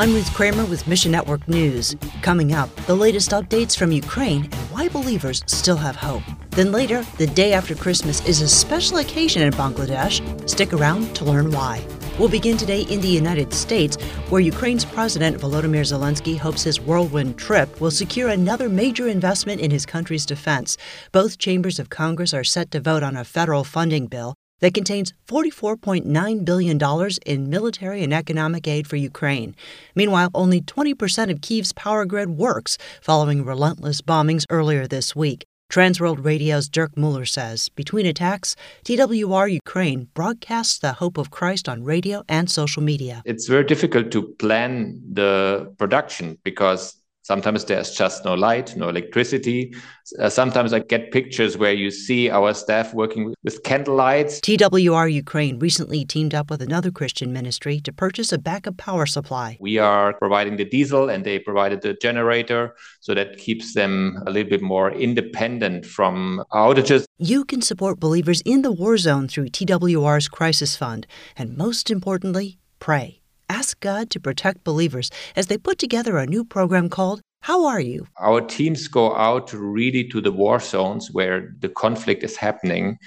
I'm Ruth Kramer with Mission Network News. Coming up, the latest updates from Ukraine and why believers still have hope. Then later, the day after Christmas is a special occasion in Bangladesh. Stick around to learn why. We'll begin today in the United States, where Ukraine's President Volodymyr Zelensky hopes his whirlwind trip will secure another major investment in his country's defense. Both chambers of Congress are set to vote on a federal funding bill that contains $44.9 billion in military and economic aid for Ukraine. Meanwhile, only 20% of Kyiv's power grid works following relentless bombings earlier this week. Transworld Radio's Dirk Muller says between attacks, TWR Ukraine broadcasts the hope of Christ on radio and social media. It's very difficult to plan the production because Sometimes there's just no light, no electricity. Uh, sometimes I get pictures where you see our staff working with candle lights. TWR Ukraine recently teamed up with another Christian ministry to purchase a backup power supply. We are providing the diesel and they provided the generator, so that keeps them a little bit more independent from outages. You can support believers in the war zone through TWR's Crisis Fund, and most importantly, pray ask God to protect believers as they put together a new program called How Are You? Our teams go out really to the war zones where the conflict is happening.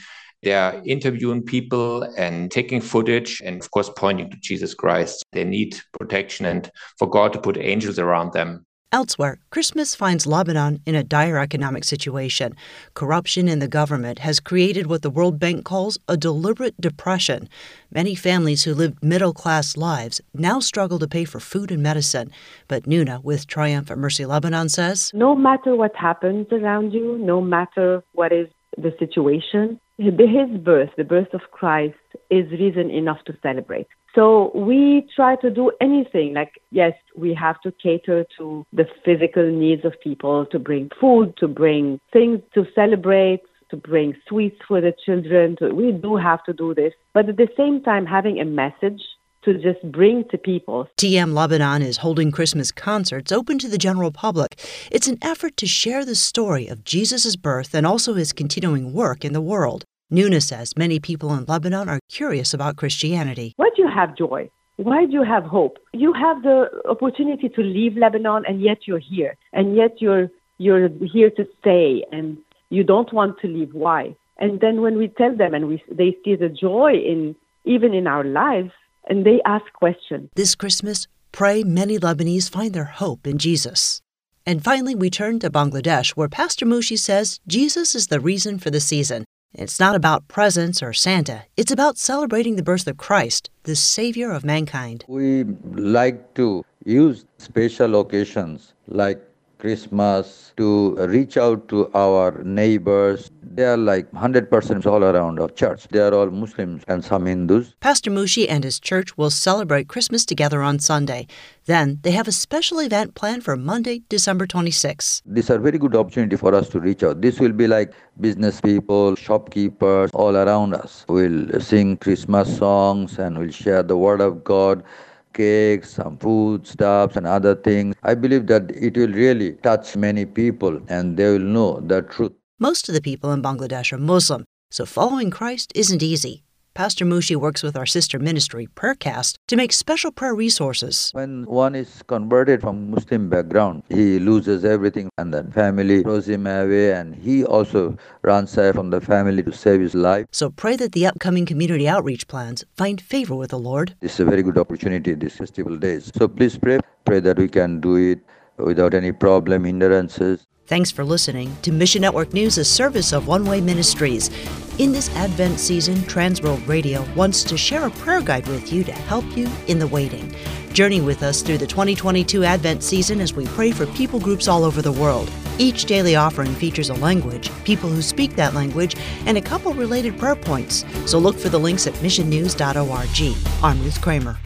They are interviewing people and taking footage and, of course, pointing to Jesus Christ. They need protection and for God to put angels around them. Elsewhere, Christmas finds Lebanon in a dire economic situation. Corruption in the government has created what the World Bank calls a deliberate depression. Many families who lived middle class lives now struggle to pay for food and medicine. But Nuna with Triumphant Mercy Lebanon says No matter what happens around you, no matter what is the situation, his birth, the birth of Christ, is reason enough to celebrate. So we try to do anything. Like, yes, we have to cater to the physical needs of people, to bring food, to bring things to celebrate, to bring sweets for the children. We do have to do this. But at the same time, having a message to just bring to people. TM Lebanon is holding Christmas concerts open to the general public. It's an effort to share the story of Jesus' birth and also his continuing work in the world. Nuna says many people in Lebanon are curious about Christianity. Why do you have joy? Why do you have hope? You have the opportunity to leave Lebanon and yet you're here. And yet you're you're here to stay and you don't want to leave. Why? And then when we tell them and we they see the joy in even in our lives and they ask questions. This Christmas, pray many Lebanese find their hope in Jesus. And finally, we turn to Bangladesh, where Pastor Mushi says Jesus is the reason for the season. It's not about presents or Santa. It's about celebrating the birth of Christ, the Savior of mankind. We like to use special occasions like Christmas to uh, reach out to our neighbors. They are like 100% all around our church. They are all Muslims and some Hindus. Pastor Mushi and his church will celebrate Christmas together on Sunday. Then they have a special event planned for Monday, December 26. These are very good opportunity for us to reach out. This will be like business people, shopkeepers all around us. We'll sing Christmas songs and we'll share the word of God cakes, some food stuffs, and other things. I believe that it will really touch many people and they will know the truth. Most of the people in Bangladesh are Muslim, so following Christ isn't easy. Pastor Mushi works with our sister ministry, Prayercast, to make special prayer resources. When one is converted from Muslim background, he loses everything and then family throws him away and he also runs away from the family to save his life. So pray that the upcoming community outreach plans find favor with the Lord. This is a very good opportunity these festival days. So please pray, pray that we can do it without any problem, hindrances. Thanks for listening to Mission Network News, a service of One Way Ministries. In this Advent season, Transworld Radio wants to share a prayer guide with you to help you in the waiting. Journey with us through the 2022 Advent season as we pray for people groups all over the world. Each daily offering features a language, people who speak that language, and a couple related prayer points. So look for the links at missionnews.org. I'm Ruth Kramer.